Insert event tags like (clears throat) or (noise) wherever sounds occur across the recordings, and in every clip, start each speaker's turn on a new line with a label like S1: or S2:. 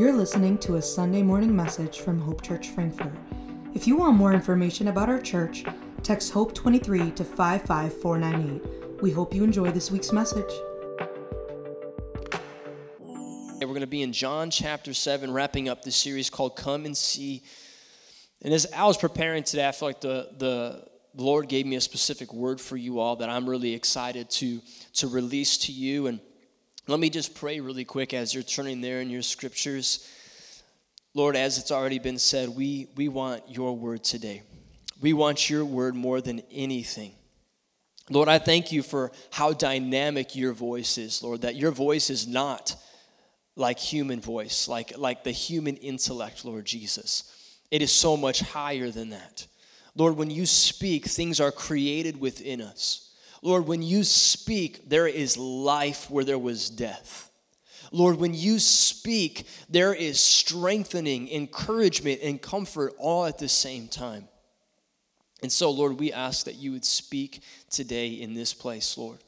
S1: You're listening to a Sunday morning message from Hope Church Frankfurt. If you want more information about our church, text HOPE23 to 55498. We hope you enjoy this week's message.
S2: We're going to be in John chapter 7, wrapping up this series called Come and See. And as I was preparing today, I feel like the, the Lord gave me a specific word for you all that I'm really excited to, to release to you. And let me just pray really quick as you're turning there in your scriptures. Lord, as it's already been said, we, we want your word today. We want your word more than anything. Lord, I thank you for how dynamic your voice is, Lord, that your voice is not like human voice, like, like the human intellect, Lord Jesus. It is so much higher than that. Lord, when you speak, things are created within us. Lord, when you speak, there is life where there was death. Lord, when you speak, there is strengthening, encouragement, and comfort all at the same time. And so, Lord, we ask that you would speak today in this place, Lord.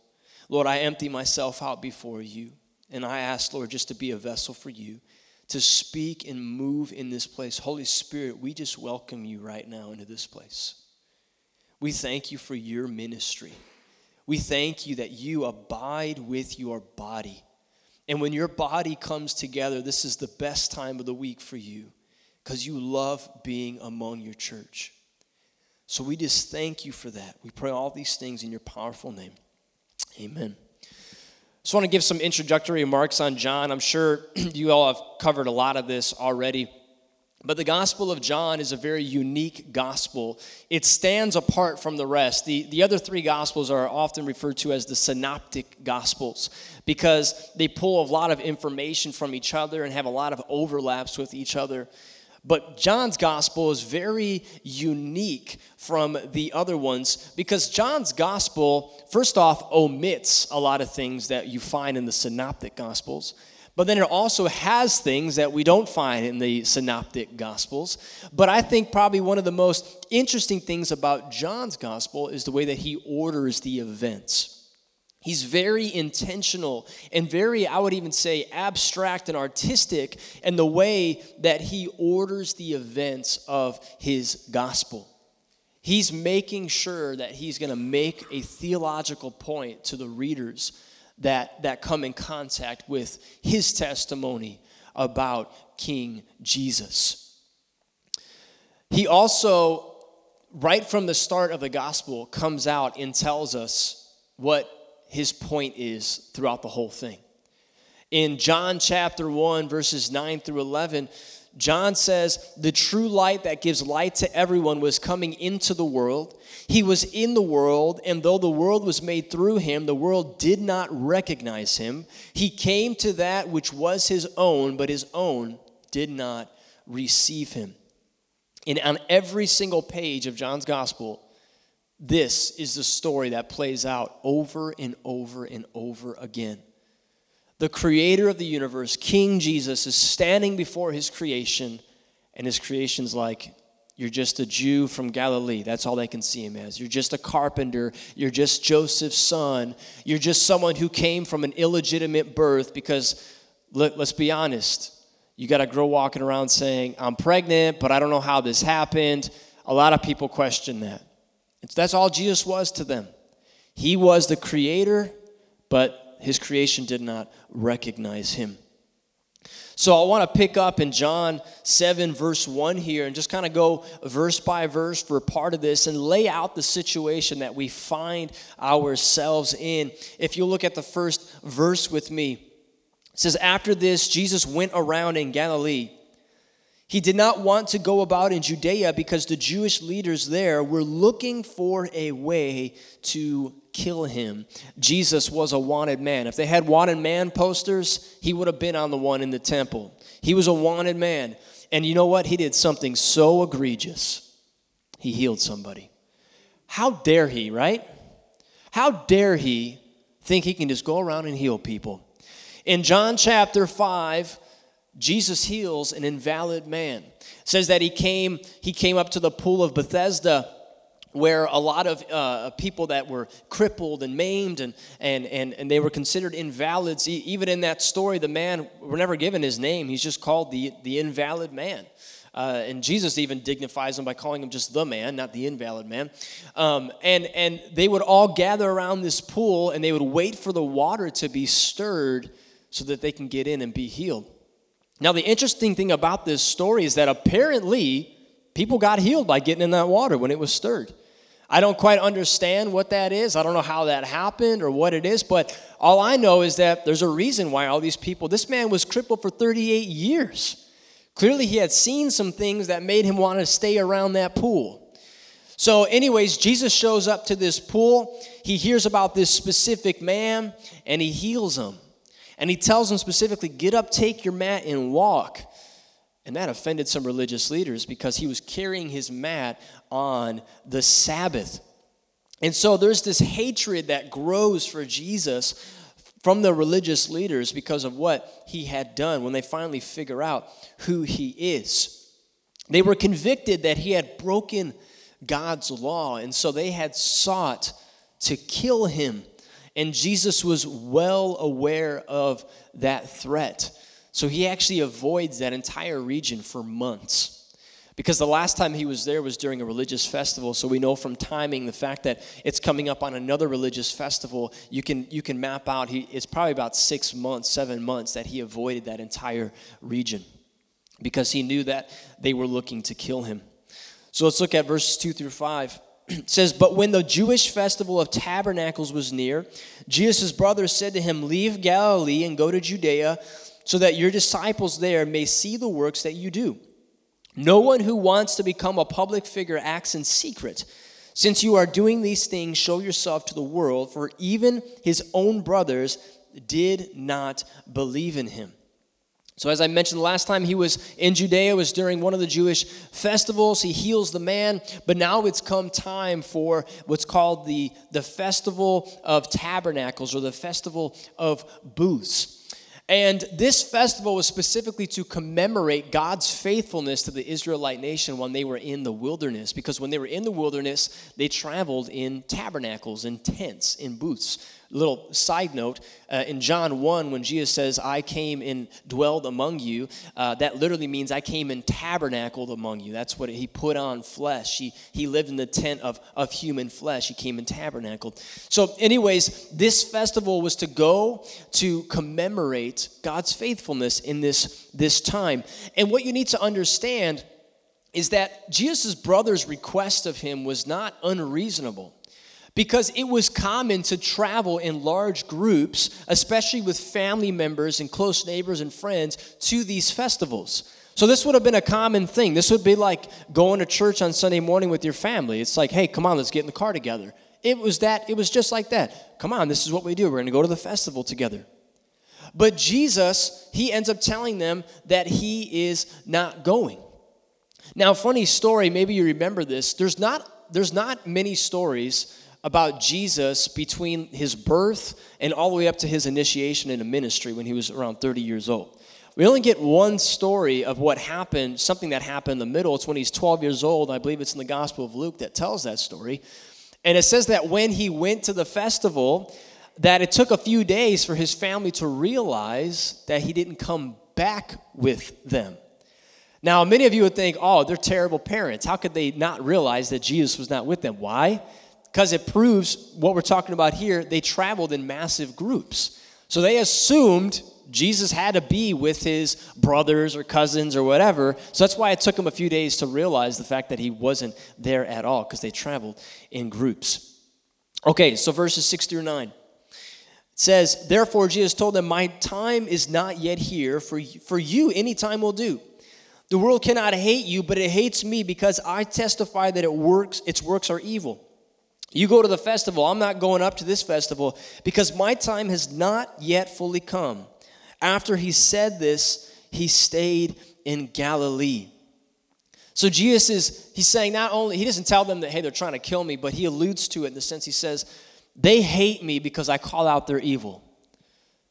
S2: Lord, I empty myself out before you, and I ask, Lord, just to be a vessel for you, to speak and move in this place. Holy Spirit, we just welcome you right now into this place. We thank you for your ministry. We thank you that you abide with your body. And when your body comes together, this is the best time of the week for you because you love being among your church. So we just thank you for that. We pray all these things in your powerful name. Amen. Just want to give some introductory remarks on John. I'm sure (clears throat) you all have covered a lot of this already. But the Gospel of John is a very unique gospel. It stands apart from the rest. The, the other three Gospels are often referred to as the synoptic Gospels because they pull a lot of information from each other and have a lot of overlaps with each other. But John's Gospel is very unique from the other ones because John's Gospel, first off, omits a lot of things that you find in the synoptic Gospels. But then it also has things that we don't find in the synoptic gospels. But I think probably one of the most interesting things about John's gospel is the way that he orders the events. He's very intentional and very, I would even say, abstract and artistic in the way that he orders the events of his gospel. He's making sure that he's going to make a theological point to the readers that, that come in contact with his testimony about King Jesus. He also, right from the start of the gospel, comes out and tells us what his point is throughout the whole thing. In John chapter 1, verses 9 through 11, John says, The true light that gives light to everyone was coming into the world. He was in the world, and though the world was made through him, the world did not recognize him. He came to that which was his own, but his own did not receive him. And on every single page of John's gospel, this is the story that plays out over and over and over again the creator of the universe, King Jesus, is standing before his creation, and his creation's like, You're just a Jew from Galilee. That's all they can see him as. You're just a carpenter. You're just Joseph's son. You're just someone who came from an illegitimate birth because, let, us be honest, you got a girl walking around saying, I'm pregnant, but I don't know how this happened. A lot of people question that. That's all Jesus was to them. He was the creator, but his creation did not recognize him. So I want to pick up in John 7, verse 1 here, and just kind of go verse by verse for part of this and lay out the situation that we find ourselves in. If you look at the first verse with me, it says, After this, Jesus went around in Galilee. He did not want to go about in Judea because the Jewish leaders there were looking for a way to kill him. Jesus was a wanted man. If they had wanted man posters, he would have been on the one in the temple. He was a wanted man. And you know what? He did something so egregious. He healed somebody. How dare he, right? How dare he think he can just go around and heal people? In John chapter 5, Jesus heals an invalid man. It says that he came he came up to the pool of Bethesda where a lot of uh, people that were crippled and maimed and, and, and, and they were considered invalids. Even in that story, the man, we're never given his name, he's just called the, the invalid man. Uh, and Jesus even dignifies him by calling him just the man, not the invalid man. Um, and, and they would all gather around this pool and they would wait for the water to be stirred so that they can get in and be healed. Now, the interesting thing about this story is that apparently people got healed by getting in that water when it was stirred. I don't quite understand what that is. I don't know how that happened or what it is, but all I know is that there's a reason why all these people, this man was crippled for 38 years. Clearly, he had seen some things that made him want to stay around that pool. So, anyways, Jesus shows up to this pool. He hears about this specific man and he heals him. And he tells him specifically, Get up, take your mat, and walk. And that offended some religious leaders because he was carrying his mat on the Sabbath. And so there's this hatred that grows for Jesus from the religious leaders because of what he had done when they finally figure out who he is. They were convicted that he had broken God's law, and so they had sought to kill him. And Jesus was well aware of that threat. So he actually avoids that entire region for months. Because the last time he was there was during a religious festival, so we know from timing the fact that it's coming up on another religious festival, you can you can map out he it's probably about six months, seven months that he avoided that entire region because he knew that they were looking to kill him. So let's look at verses two through five. (clears throat) It says, But when the Jewish festival of tabernacles was near, Jesus' brothers said to him, Leave Galilee and go to Judea so that your disciples there may see the works that you do. No one who wants to become a public figure acts in secret. Since you are doing these things, show yourself to the world, for even his own brothers did not believe in him. So, as I mentioned the last time he was in Judea, was during one of the Jewish festivals. He heals the man, but now it's come time for what's called the, the Festival of Tabernacles or the Festival of Booths. And this festival was specifically to commemorate God's faithfulness to the Israelite nation when they were in the wilderness. Because when they were in the wilderness, they traveled in tabernacles, in tents, in booths little side note uh, in John 1, when Jesus says, I came and dwelled among you, uh, that literally means I came and tabernacled among you. That's what he put on flesh. He, he lived in the tent of, of human flesh. He came and tabernacled. So, anyways, this festival was to go to commemorate God's faithfulness in this, this time. And what you need to understand is that Jesus' brother's request of him was not unreasonable because it was common to travel in large groups, especially with family members and close neighbors and friends, to these festivals. So, this would have been a common thing. This would be like going to church on Sunday morning with your family. It's like, hey, come on, let's get in the car together. It was that, it was just like that. Come on, this is what we do. We're going to go to the festival together. But Jesus, he ends up telling them that he is not going. Now, funny story, maybe you remember this. There's not there's not many stories about Jesus between his birth and all the way up to his initiation in a ministry when he was around 30 years old. We only get one story of what happened, something that happened in the middle. It's when he's 12 years old. I believe it's in the Gospel of Luke that tells that story. And it says that when he went to the festival, that it took a few days for his family to realize that he didn't come back with them. Now, many of you would think, oh, they're terrible parents. How could they not realize that Jesus was not with them? Why? Because it proves what we're talking about here. They traveled in massive groups. So they assumed Jesus had to be with his brothers or cousins or whatever. So that's why it took them a few days to realize the fact that he wasn't there at all because they traveled in groups. Okay, so verses 6 through 9. It says, Therefore, Jesus told them, My time is not yet here. For, for you, any time will do. The world cannot hate you, but it hates me because I testify that it works, its works are evil. You go to the festival. I'm not going up to this festival because my time has not yet fully come. After he said this, he stayed in Galilee. So Jesus is, he's saying not only, he doesn't tell them that, hey, they're trying to kill me, but he alludes to it in the sense he says, they hate me because I call out their evil.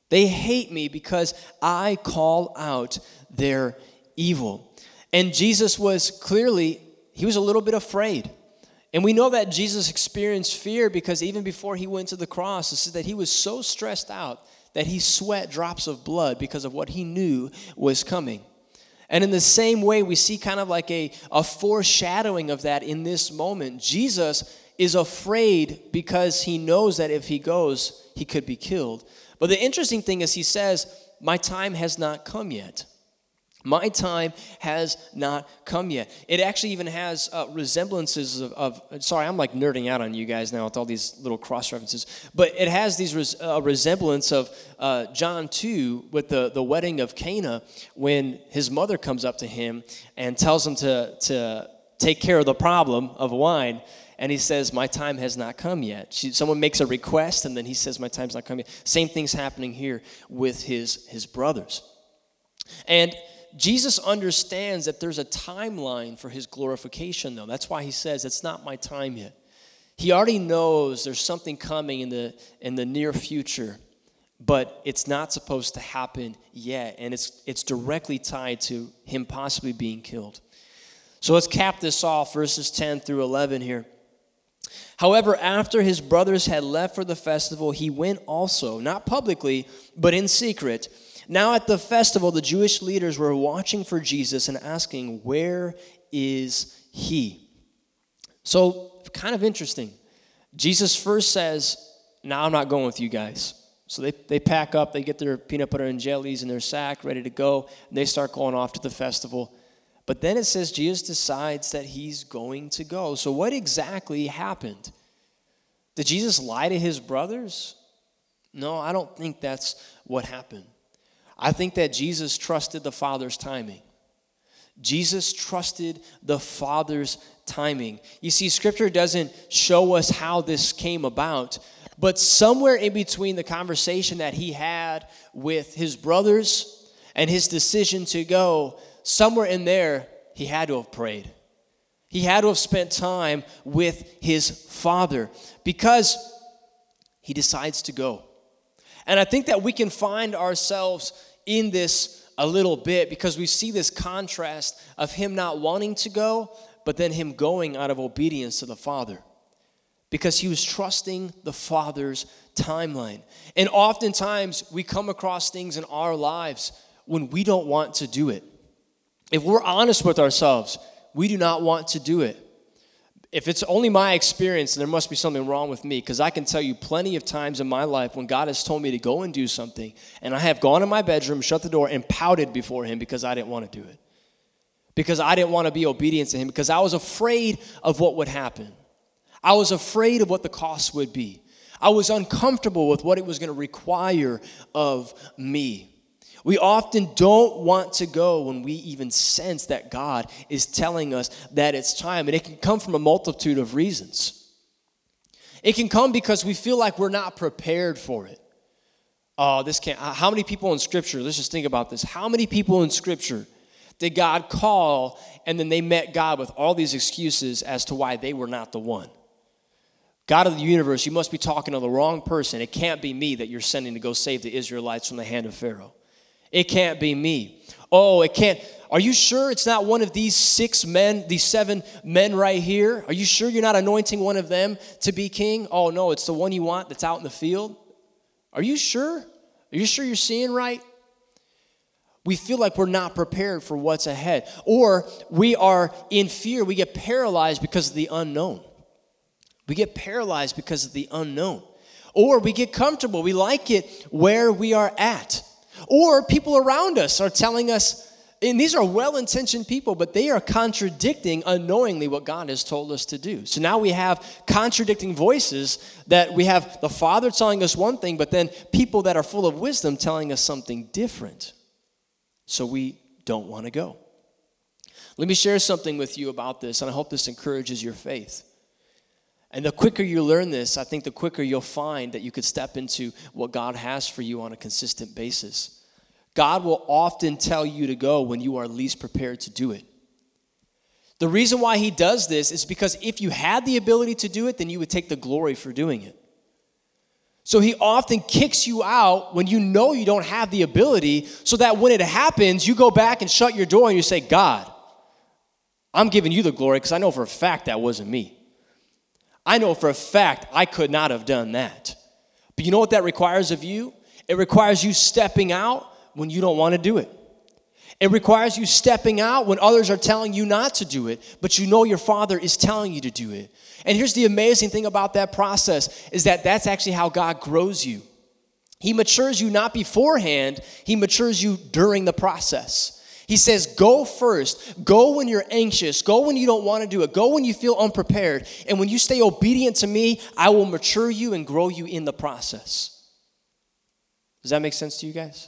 S2: They hate me because I call out their evil. And Jesus was clearly, he was a little bit afraid And we know that Jesus experienced fear because even before he went to the cross, it says that he was so stressed out that he sweat drops of blood because of what he knew was coming. And in the same way, we see kind of like a, a foreshadowing of that in this moment. Jesus is afraid because he knows that if he goes, he could be killed. But the interesting thing is, he says, My time has not come yet. My time has not come yet. It actually even has uh, resemblances of, of, sorry, I'm like nerding out on you guys now with all these little cross references, but it has these res, uh, resemblance of uh, John 2 with the, the wedding of Cana when his mother comes up to him and tells him to, to take care of the problem of wine. And he says, My time has not come yet. She, someone makes a request, and then he says, My time's not come yet. Same thing's happening here with his, his brothers. And Jesus understands that there's a timeline for his glorification, though. That's why he says, It's not my time yet. He already knows there's something coming in the, in the near future, but it's not supposed to happen yet. And it's, it's directly tied to him possibly being killed. So let's cap this off, verses 10 through 11 here. However, after his brothers had left for the festival, he went also, not publicly, but in secret now at the festival, the Jewish leaders were watching for Jesus and asking, Where is he? So, kind of interesting. Jesus first says, Now I'm not going with you guys. So they, they pack up, they get their peanut butter and jellies in their sack, ready to go, and they start going off to the festival. But then it says Jesus decides that he's going to go. So, what exactly happened? Did Jesus lie to his brothers? No, I don't think that's what happened. I think that Jesus trusted the Father's timing. Jesus trusted the Father's timing. You see, Scripture doesn't show us how this came about, but somewhere in between the conversation that he had with his brothers and his decision to go, somewhere in there, he had to have prayed. He had to have spent time with his Father because he decides to go. And I think that we can find ourselves in this a little bit because we see this contrast of him not wanting to go, but then him going out of obedience to the Father because he was trusting the Father's timeline. And oftentimes we come across things in our lives when we don't want to do it. If we're honest with ourselves, we do not want to do it if it's only my experience, then there must be something wrong with me because I can tell you plenty of times in my life when God has told me to go and do something, and I have gone in my bedroom, shut the door, and pouted before Him because I didn't want to do it. Because I didn't want to be obedient to Him, because I was afraid of what would happen. I was afraid of what the cost would be. I was uncomfortable with what it was going to require of me. We often don't want to go when we even sense that God is telling us that it's time. And it can come from a multitude of reasons. It can come because we feel like we're not prepared for it. Oh, this can't. How many people in Scripture, let's just think about this. How many people in Scripture did God call and then they met God with all these excuses as to why they were not the one? God of the universe, you must be talking to the wrong person. It can't be me that you're sending to go save the Israelites from the hand of Pharaoh. It can't be me. Oh, it can't. Are you sure it's not one of these six men, these seven men right here? Are you sure you're not anointing one of them to be king? Oh, no, it's the one you want that's out in the field. Are you sure? Are you sure you're seeing right? We feel like we're not prepared for what's ahead, or we are in fear. We get paralyzed because of the unknown. We get paralyzed because of the unknown. Or we get comfortable. We like it where we are at. Or people around us are telling us, and these are well intentioned people, but they are contradicting unknowingly what God has told us to do. So now we have contradicting voices that we have the Father telling us one thing, but then people that are full of wisdom telling us something different. So we don't want to go. Let me share something with you about this, and I hope this encourages your faith. And the quicker you learn this, I think the quicker you'll find that you could step into what God has for you on a consistent basis. God will often tell you to go when you are least prepared to do it. The reason why He does this is because if you had the ability to do it, then you would take the glory for doing it. So He often kicks you out when you know you don't have the ability, so that when it happens, you go back and shut your door and you say, God, I'm giving you the glory because I know for a fact that wasn't me. I know for a fact I could not have done that. But you know what that requires of you? It requires you stepping out when you don't want to do it. It requires you stepping out when others are telling you not to do it, but you know your Father is telling you to do it. And here's the amazing thing about that process is that that's actually how God grows you. He matures you not beforehand, he matures you during the process. He says, Go first. Go when you're anxious. Go when you don't want to do it. Go when you feel unprepared. And when you stay obedient to me, I will mature you and grow you in the process. Does that make sense to you guys?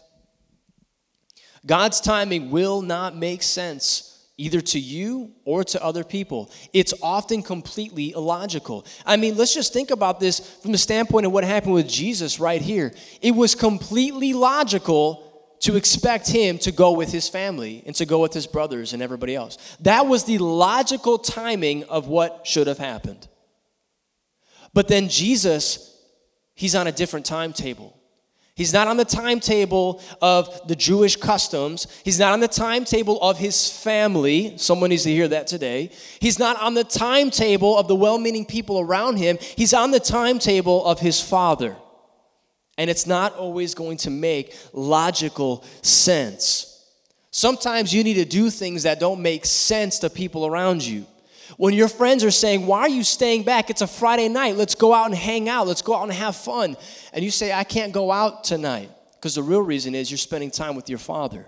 S2: God's timing will not make sense either to you or to other people. It's often completely illogical. I mean, let's just think about this from the standpoint of what happened with Jesus right here. It was completely logical to expect him to go with his family and to go with his brothers and everybody else. That was the logical timing of what should have happened. But then Jesus, he's on a different timetable. He's not on the timetable of the Jewish customs. He's not on the timetable of his family. Someone needs to hear that today. He's not on the timetable of the well meaning people around him. He's on the timetable of his father and it's not always going to make logical sense. Sometimes you need to do things that don't make sense to people around you. When your friends are saying, Why are you staying back? It's a Friday night. Let's go out and hang out. Let's go out and have fun. And you say, I can't go out tonight. Because the real reason is you're spending time with your father.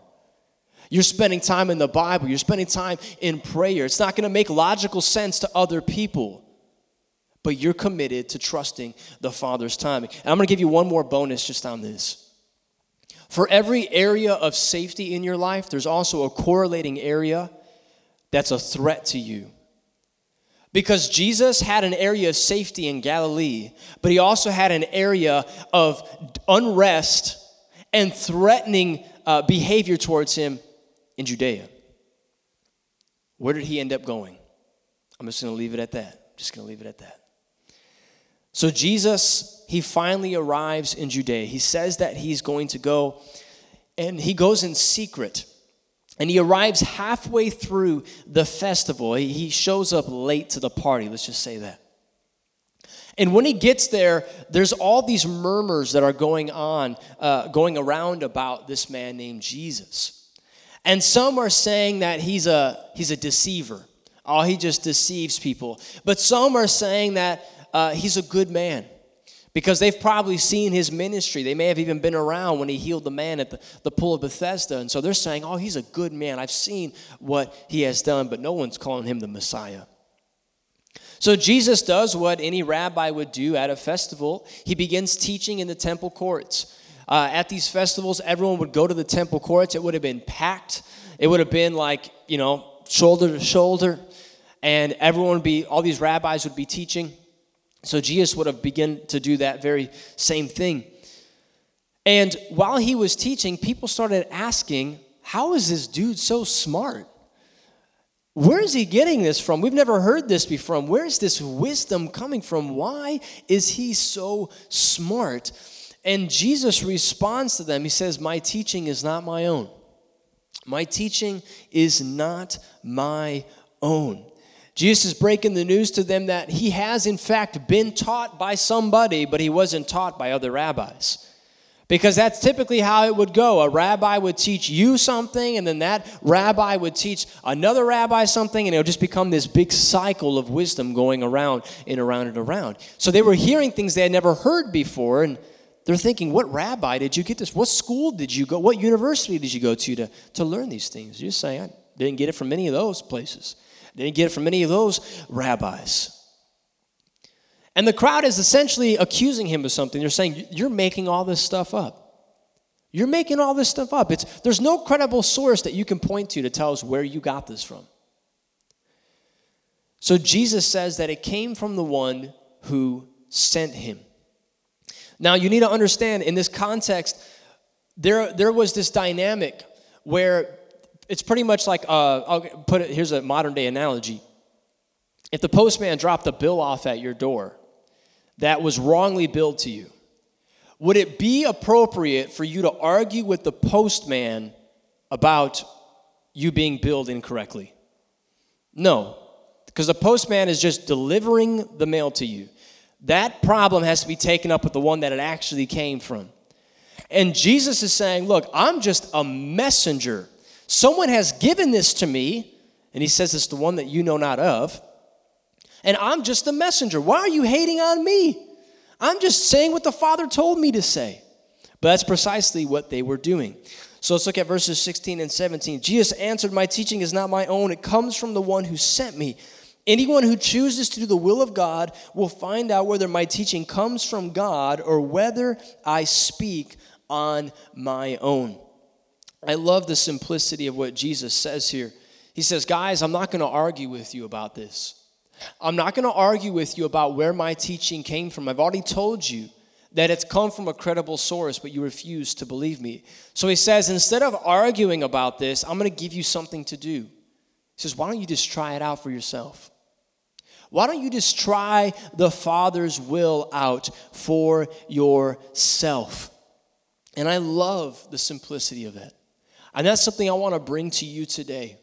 S2: You're spending time in the Bible. You're spending time in prayer. It's not going to make logical sense to other people but you're committed to trusting the Father's timing. And I'm going to give you one more bonus just on this. For every area of safety in your life, there's also a correlating area that's a threat to you. Because Jesus had an area of safety in Galilee, but he also had an area of unrest and threatening uh, behavior towards him in Judea. Where did he end up going? I'm just going to leave it at that. Just going to leave it at that. So Jesus, he finally arrives in Judea. He says that he's going to go, and he goes in secret. And he arrives halfway through the festival. He shows up late to the party, let's just say that. And when he gets there, there's all these murmurs that are going on, uh, going around about this man named Jesus. And some are saying that he's a, he's a deceiver. Oh, he just deceives people. But some are saying that uh, he's a good man because they've probably seen his ministry. They may have even been around when he healed the man at the, the pool of Bethesda. And so they're saying, oh, he's a good man. I've seen what he has done, but no one's calling him the Messiah. So Jesus does what any rabbi would do at a festival. He begins teaching in the temple courts. Uh, at these festivals, everyone would go to the temple courts. It would have been packed. It would have been like, you know, shoulder to shoulder. And everyone would be, all these rabbis would be teaching. So Jesus would have begun to do that very same thing. And while he was teaching, people started asking, How is this dude so smart? Where is he getting this from? We've never heard this before. Where is this wisdom coming from? Why is he so smart? And Jesus responds to them. He says, My teaching is not my own. My teaching is not my own. Jesus is breaking the news to them that he has, in fact, been taught by somebody, but he wasn't taught by other rabbis. Because that's typically how it would go. A rabbi would teach you something, and then that rabbi would teach another rabbi something, and it would just become this big cycle of wisdom going around and around and around. So they were hearing things they had never heard before, and they're thinking, What rabbi did you get this? What school did you go? What university did you go to to, to learn these things? You're saying, I didn't get it from any of those places. Didn't get it from any of those rabbis. And the crowd is essentially accusing him of something. They're saying, You're making all this stuff up. You're making all this stuff up. It's, there's no credible source that you can point to to tell us where you got this from. So Jesus says that it came from the one who sent him. Now, you need to understand in this context, there, there was this dynamic where it's pretty much like uh, I'll put it here's a modern day analogy. If the postman dropped a bill off at your door that was wrongly billed to you, would it be appropriate for you to argue with the postman about you being billed incorrectly? No, because the postman is just delivering the mail to you. That problem has to be taken up with the one that it actually came from. And Jesus is saying, Look, I'm just a messenger. Someone has given this to me, and he says it's the one that you know not of. And I'm just the messenger. Why are you hating on me? I'm just saying what the Father told me to say. But that's precisely what they were doing. So let's look at verses 16 and 17. Jesus answered, My teaching is not my own, it comes from the one who sent me. Anyone who chooses to do the will of God will find out whether my teaching comes from God or whether I speak on my own. I love the simplicity of what Jesus says here. He says, Guys, I'm not going to argue with you about this. I'm not going to argue with you about where my teaching came from. I've already told you that it's come from a credible source, but you refuse to believe me. So he says, instead of arguing about this, I'm going to give you something to do. He says, Why don't you just try it out for yourself? Why don't you just try the Father's will out for yourself? And I love the simplicity of that. And that's something I want to bring to you today.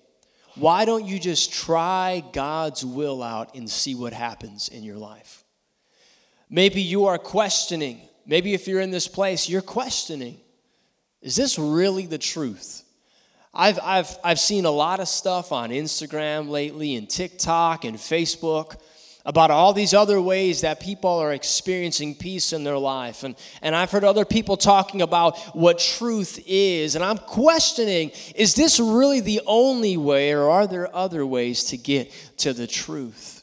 S2: Why don't you just try God's will out and see what happens in your life? Maybe you are questioning. Maybe if you're in this place, you're questioning is this really the truth? I've, I've, I've seen a lot of stuff on Instagram lately and TikTok and Facebook about all these other ways that people are experiencing peace in their life. And, and I've heard other people talking about what truth is. And I'm questioning is this really the only way, or are there other ways to get to the truth?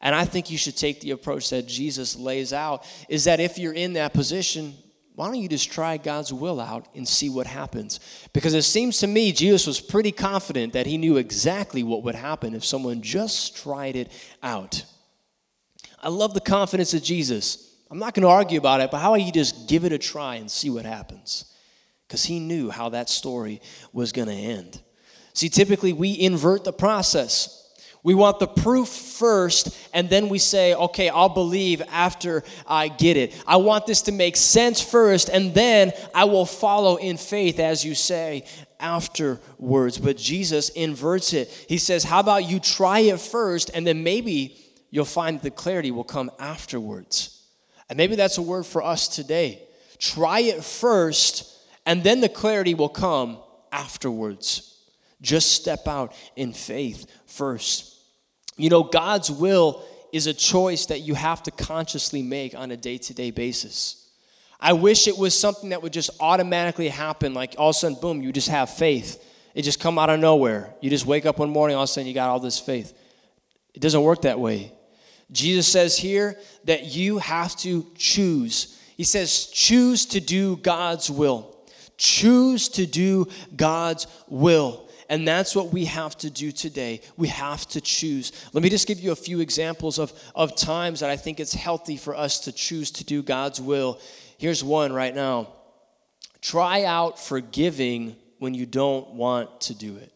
S2: And I think you should take the approach that Jesus lays out is that if you're in that position, why don't you just try God's will out and see what happens? Because it seems to me Jesus was pretty confident that he knew exactly what would happen if someone just tried it out. I love the confidence of Jesus. I'm not going to argue about it, but how about you just give it a try and see what happens? Because he knew how that story was going to end. See, typically we invert the process. We want the proof first, and then we say, okay, I'll believe after I get it. I want this to make sense first, and then I will follow in faith, as you say, afterwards. But Jesus inverts it. He says, how about you try it first, and then maybe you'll find the clarity will come afterwards. And maybe that's a word for us today. Try it first, and then the clarity will come afterwards. Just step out in faith first. You know, God's will is a choice that you have to consciously make on a day to day basis. I wish it was something that would just automatically happen, like all of a sudden, boom, you just have faith. It just come out of nowhere. You just wake up one morning, all of a sudden you got all this faith. It doesn't work that way. Jesus says here that you have to choose. He says, choose to do God's will. Choose to do God's will. And that's what we have to do today. We have to choose. Let me just give you a few examples of, of times that I think it's healthy for us to choose to do God's will. Here's one right now try out forgiving when you don't want to do it.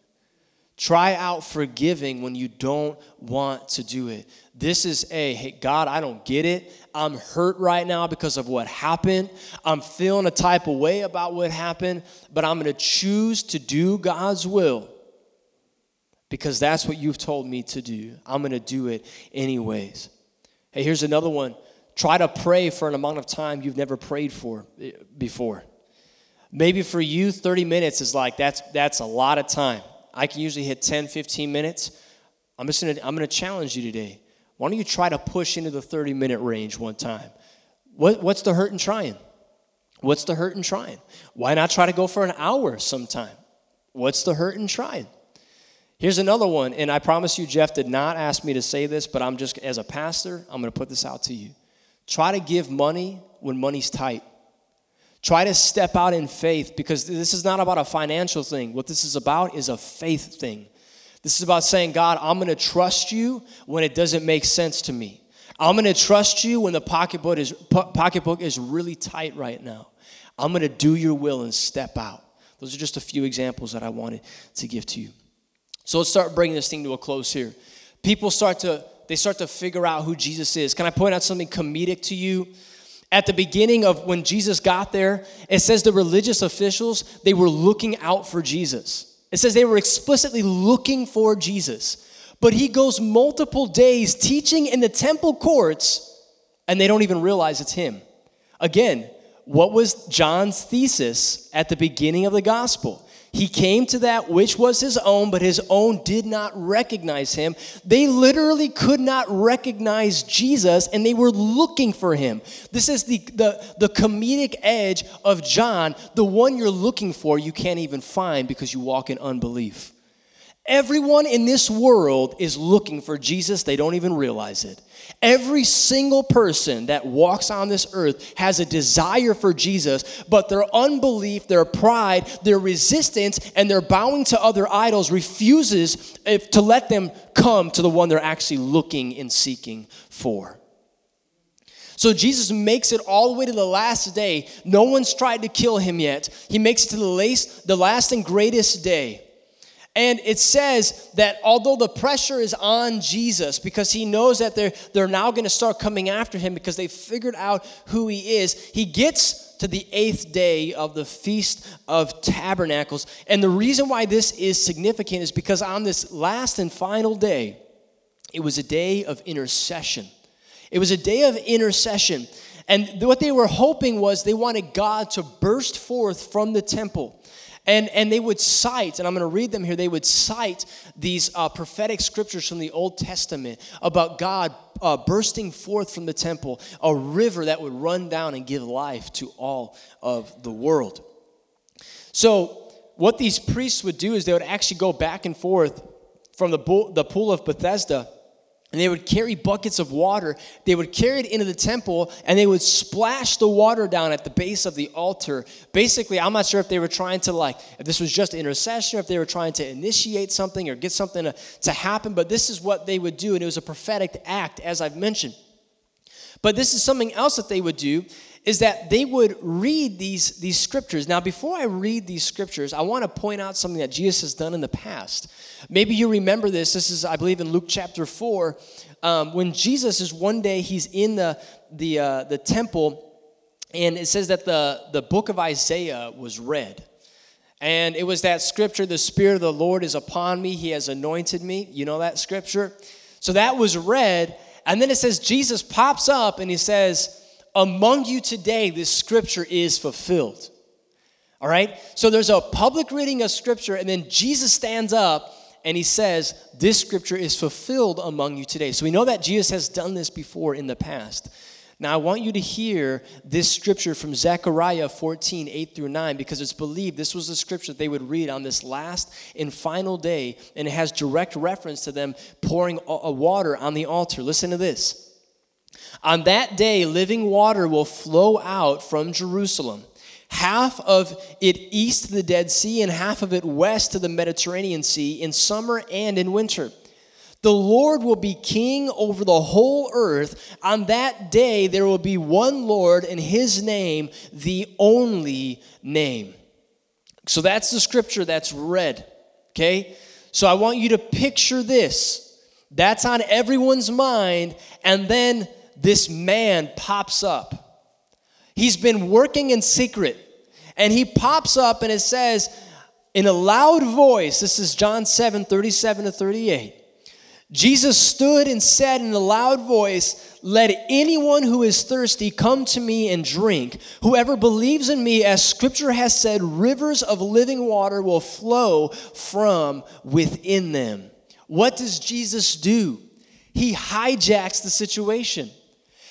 S2: Try out forgiving when you don't want to do it. This is a, hey, God, I don't get it. I'm hurt right now because of what happened. I'm feeling a type of way about what happened, but I'm going to choose to do God's will because that's what you've told me to do. I'm going to do it anyways. Hey, here's another one. Try to pray for an amount of time you've never prayed for eh, before. Maybe for you, 30 minutes is like, that's, that's a lot of time. I can usually hit 10, 15 minutes. I'm just gonna, I'm gonna challenge you today. Why don't you try to push into the 30 minute range one time? What, what's the hurt in trying? What's the hurt in trying? Why not try to go for an hour sometime? What's the hurt in trying? Here's another one, and I promise you, Jeff did not ask me to say this, but I'm just, as a pastor, I'm gonna put this out to you. Try to give money when money's tight. Try to step out in faith because this is not about a financial thing. What this is about is a faith thing. This is about saying, God, I'm going to trust you when it doesn't make sense to me. I'm going to trust you when the pocketbook is, pocketbook is really tight right now. I'm going to do your will and step out. Those are just a few examples that I wanted to give to you. So let's start bringing this thing to a close here. People start to they start to figure out who Jesus is. Can I point out something comedic to you? At the beginning of when Jesus got there, it says the religious officials, they were looking out for Jesus. It says they were explicitly looking for Jesus. but he goes multiple days teaching in the temple courts, and they don't even realize it's him. Again, what was John's thesis at the beginning of the gospel? He came to that which was his own, but his own did not recognize him. They literally could not recognize Jesus and they were looking for him. This is the, the, the comedic edge of John. The one you're looking for, you can't even find because you walk in unbelief. Everyone in this world is looking for Jesus, they don't even realize it. Every single person that walks on this earth has a desire for Jesus, but their unbelief, their pride, their resistance, and their bowing to other idols refuses to let them come to the one they're actually looking and seeking for. So Jesus makes it all the way to the last day. No one's tried to kill him yet. He makes it to the last, the last and greatest day. And it says that although the pressure is on Jesus because he knows that they're, they're now going to start coming after him because they figured out who he is, he gets to the eighth day of the Feast of Tabernacles. And the reason why this is significant is because on this last and final day, it was a day of intercession. It was a day of intercession. And what they were hoping was they wanted God to burst forth from the temple and, and they would cite, and I'm going to read them here, they would cite these uh, prophetic scriptures from the Old Testament about God uh, bursting forth from the temple, a river that would run down and give life to all of the world. So, what these priests would do is they would actually go back and forth from the, the pool of Bethesda and they would carry buckets of water. They would carry it into the temple and they would splash the water down at the base of the altar. Basically, I'm not sure if they were trying to, like, if this was just intercession, or if they were trying to initiate something or get something to, to happen, but this is what they would do. And it was a prophetic act, as I've mentioned. But this is something else that they would do is that they would read these, these scriptures. Now, before I read these scriptures, I want to point out something that Jesus has done in the past. Maybe you remember this. This is, I believe, in Luke chapter 4. Um, when Jesus is one day, he's in the, the, uh, the temple, and it says that the, the book of Isaiah was read. And it was that scripture, the Spirit of the Lord is upon me, he has anointed me. You know that scripture? So that was read. And then it says, Jesus pops up and he says, among you today, this scripture is fulfilled. All right? So there's a public reading of scripture, and then Jesus stands up and he says, This scripture is fulfilled among you today. So we know that Jesus has done this before in the past. Now, I want you to hear this scripture from Zechariah 14, 8 through 9, because it's believed this was the scripture they would read on this last and final day, and it has direct reference to them pouring water on the altar. Listen to this. On that day, living water will flow out from Jerusalem, half of it east to the Dead Sea, and half of it west to the Mediterranean Sea, in summer and in winter. The Lord will be king over the whole earth. On that day, there will be one Lord, and his name, the only name. So that's the scripture that's read, okay? So I want you to picture this. That's on everyone's mind, and then this man pops up. He's been working in secret, and he pops up and it says, in a loud voice, this is John 7 37 to 38. Jesus stood and said in a loud voice, Let anyone who is thirsty come to me and drink. Whoever believes in me, as scripture has said, rivers of living water will flow from within them. What does Jesus do? He hijacks the situation.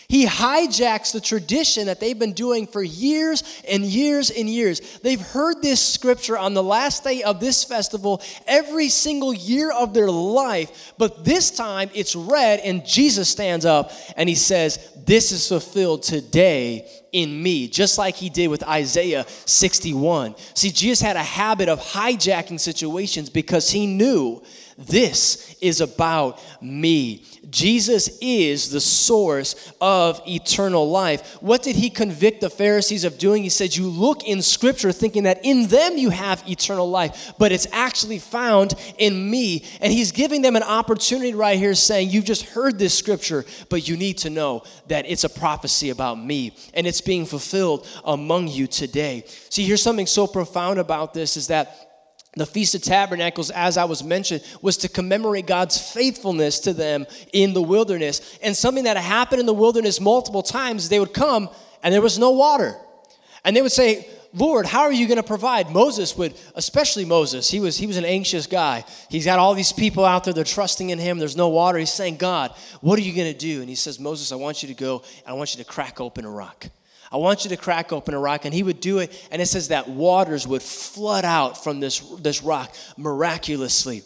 S2: He hijacks the tradition that they've been doing for years and years and years. They've heard this scripture on the last day of this festival every single year of their life, but this time it's read and Jesus stands up and he says, This is fulfilled today in me, just like he did with Isaiah 61. See, Jesus had a habit of hijacking situations because he knew this is about me. Jesus is the source of eternal life. What did he convict the Pharisees of doing? He said, You look in Scripture thinking that in them you have eternal life, but it's actually found in me. And he's giving them an opportunity right here saying, You've just heard this Scripture, but you need to know that it's a prophecy about me and it's being fulfilled among you today. See, here's something so profound about this is that The Feast of Tabernacles, as I was mentioned, was to commemorate God's faithfulness to them in the wilderness. And something that happened in the wilderness multiple times, they would come and there was no water. And they would say, Lord, how are you going to provide? Moses would, especially Moses, he was, he was an anxious guy. He's got all these people out there, they're trusting in him. There's no water. He's saying, God, what are you going to do? And he says, Moses, I want you to go I want you to crack open a rock. I want you to crack open a rock. And he would do it, and it says that waters would flood out from this, this rock miraculously.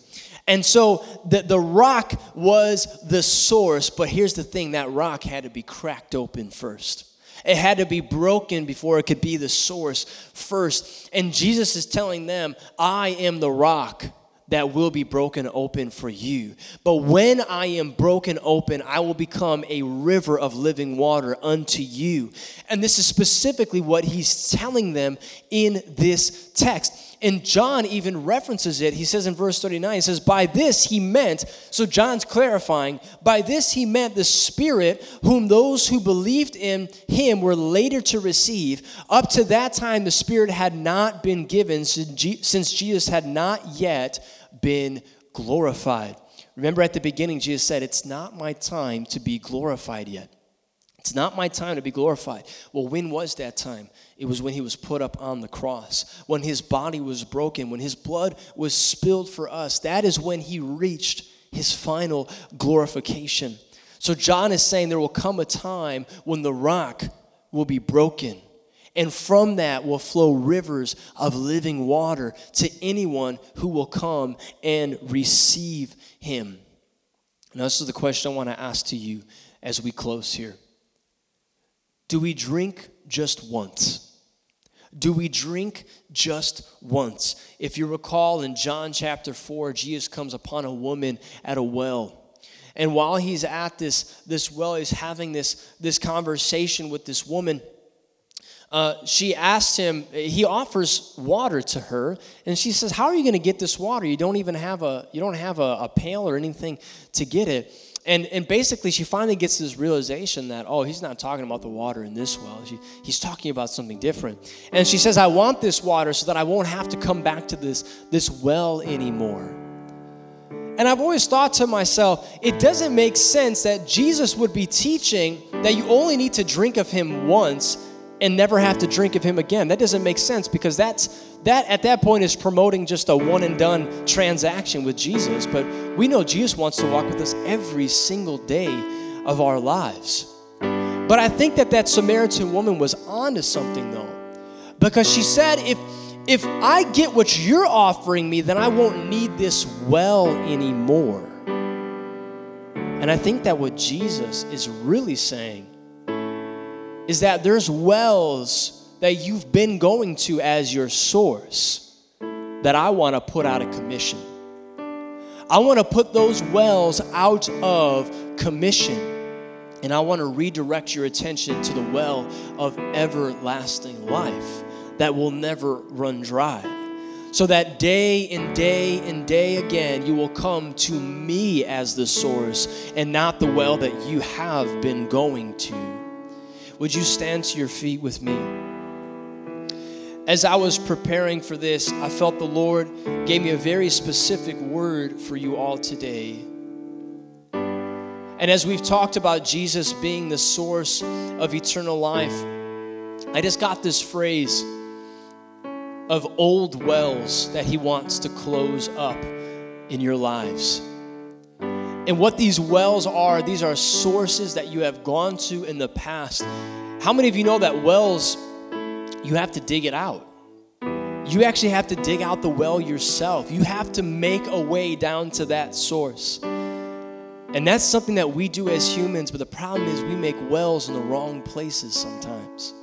S2: And so the, the rock was the source, but here's the thing that rock had to be cracked open first. It had to be broken before it could be the source first. And Jesus is telling them, I am the rock that will be broken open for you. But when I am broken open, I will become a river of living water unto you. And this is specifically what he's telling them in this text. And John even references it. He says in verse 39, he says, By this he meant, so John's clarifying, by this he meant the Spirit whom those who believed in him were later to receive. Up to that time, the Spirit had not been given since Jesus had not yet been glorified. Remember at the beginning, Jesus said, It's not my time to be glorified yet. It's not my time to be glorified. Well, when was that time? It was when he was put up on the cross, when his body was broken, when his blood was spilled for us. That is when he reached his final glorification. So, John is saying there will come a time when the rock will be broken and from that will flow rivers of living water to anyone who will come and receive him. Now, this is the question I want to ask to you as we close here. Do we drink just once? Do we drink just once? If you recall in John chapter 4, Jesus comes upon a woman at a well. And while he's at this, this well, he's having this, this conversation with this woman uh, she asks him, he offers water to her, and she says, How are you going to get this water? You don't even have a you don't have a, a, pail or anything to get it. And, and basically, she finally gets this realization that, oh, he's not talking about the water in this well. She, he's talking about something different. And she says, I want this water so that I won't have to come back to this, this well anymore. And I've always thought to myself, it doesn't make sense that Jesus would be teaching that you only need to drink of him once and never have to drink of him again. That doesn't make sense because that's that at that point is promoting just a one and done transaction with Jesus. But we know Jesus wants to walk with us every single day of our lives. But I think that that Samaritan woman was onto something though. Because she said if if I get what you're offering me, then I won't need this well anymore. And I think that what Jesus is really saying is that there's wells that you've been going to as your source that I want to put out of commission. I want to put those wells out of commission. And I want to redirect your attention to the well of everlasting life that will never run dry. So that day and day and day again, you will come to me as the source and not the well that you have been going to. Would you stand to your feet with me? As I was preparing for this, I felt the Lord gave me a very specific word for you all today. And as we've talked about Jesus being the source of eternal life, I just got this phrase of old wells that He wants to close up in your lives. And what these wells are, these are sources that you have gone to in the past. How many of you know that wells, you have to dig it out? You actually have to dig out the well yourself. You have to make a way down to that source. And that's something that we do as humans, but the problem is we make wells in the wrong places sometimes.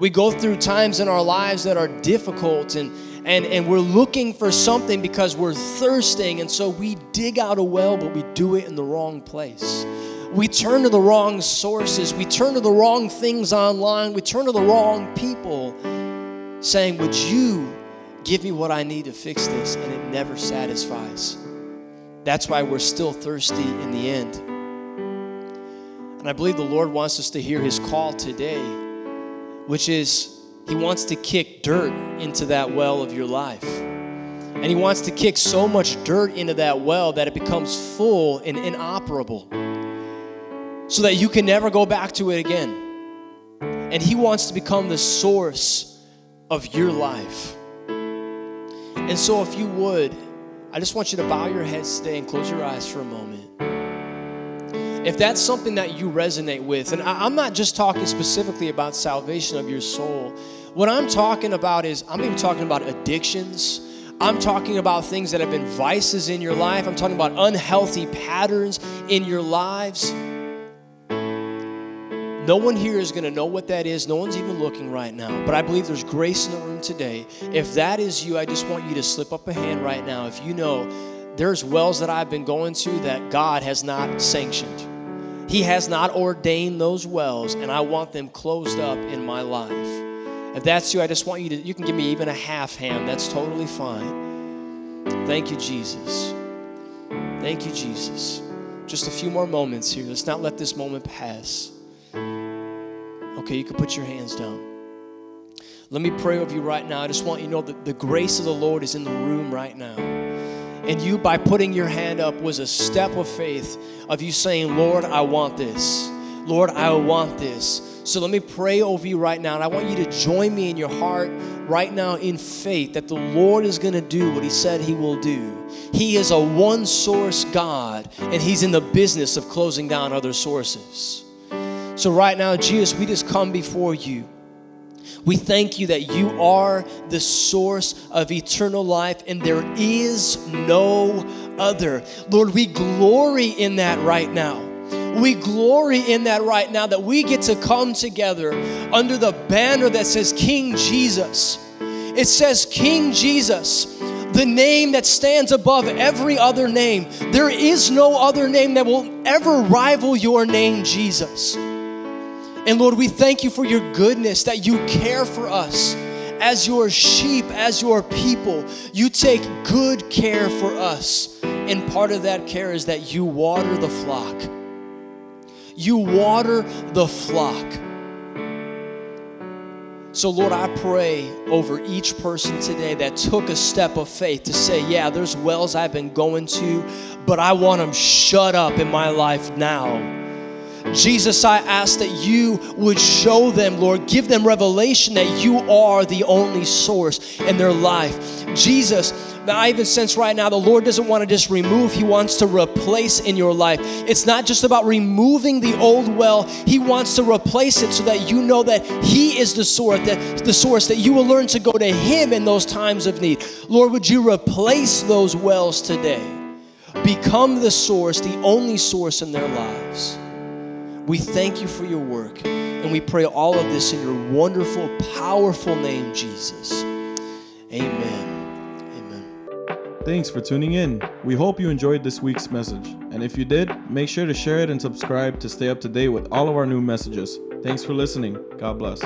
S2: We go through times in our lives that are difficult and and, and we're looking for something because we're thirsting, and so we dig out a well, but we do it in the wrong place. We turn to the wrong sources, we turn to the wrong things online, we turn to the wrong people, saying, Would you give me what I need to fix this? And it never satisfies. That's why we're still thirsty in the end. And I believe the Lord wants us to hear his call today, which is he wants to kick dirt into that well of your life. And he wants to kick so much dirt into that well that it becomes full and inoperable so that you can never go back to it again. And he wants to become the source of your life. And so, if you would, I just want you to bow your heads today and close your eyes for a moment. If that's something that you resonate with, and I'm not just talking specifically about salvation of your soul, what I'm talking about is I'm even talking about addictions. I'm talking about things that have been vices in your life. I'm talking about unhealthy patterns in your lives. No one here is going to know what that is. No one's even looking right now. But I believe there's grace in the room today. If that is you, I just want you to slip up a hand right now. If you know there's wells that I've been going to that God has not sanctioned, He has not ordained those wells, and I want them closed up in my life. If that's you, I just want you to, you can give me even a half hand. That's totally fine. Thank you, Jesus. Thank you, Jesus. Just a few more moments here. Let's not let this moment pass. Okay, you can put your hands down. Let me pray over you right now. I just want you to know that the grace of the Lord is in the room right now. And you, by putting your hand up, was a step of faith of you saying, Lord, I want this. Lord, I want this. So let me pray over you right now. And I want you to join me in your heart right now in faith that the Lord is going to do what He said He will do. He is a one source God, and He's in the business of closing down other sources. So, right now, Jesus, we just come before you. We thank you that you are the source of eternal life and there is no other. Lord, we glory in that right now. We glory in that right now that we get to come together under the banner that says King Jesus. It says King Jesus, the name that stands above every other name. There is no other name that will ever rival your name, Jesus. And Lord, we thank you for your goodness, that you care for us as your sheep, as your people. You take good care for us. And part of that care is that you water the flock. You water the flock. So, Lord, I pray over each person today that took a step of faith to say, Yeah, there's wells I've been going to, but I want them shut up in my life now. Jesus, I ask that you would show them, Lord, give them revelation that you are the only source in their life. Jesus, I even sense right now the Lord doesn't want to just remove, He wants to replace in your life. It's not just about removing the old well, He wants to replace it so that you know that He is the source, that the source, that you will learn to go to Him in those times of need. Lord, would you replace those wells today? Become the source, the only source in their lives. We thank you for your work. And we pray all of this in your wonderful, powerful name, Jesus. Amen.
S3: Thanks for tuning in. We hope you enjoyed this week's message. And if you did, make sure to share it and subscribe to stay up to date with all of our new messages. Thanks for listening. God bless.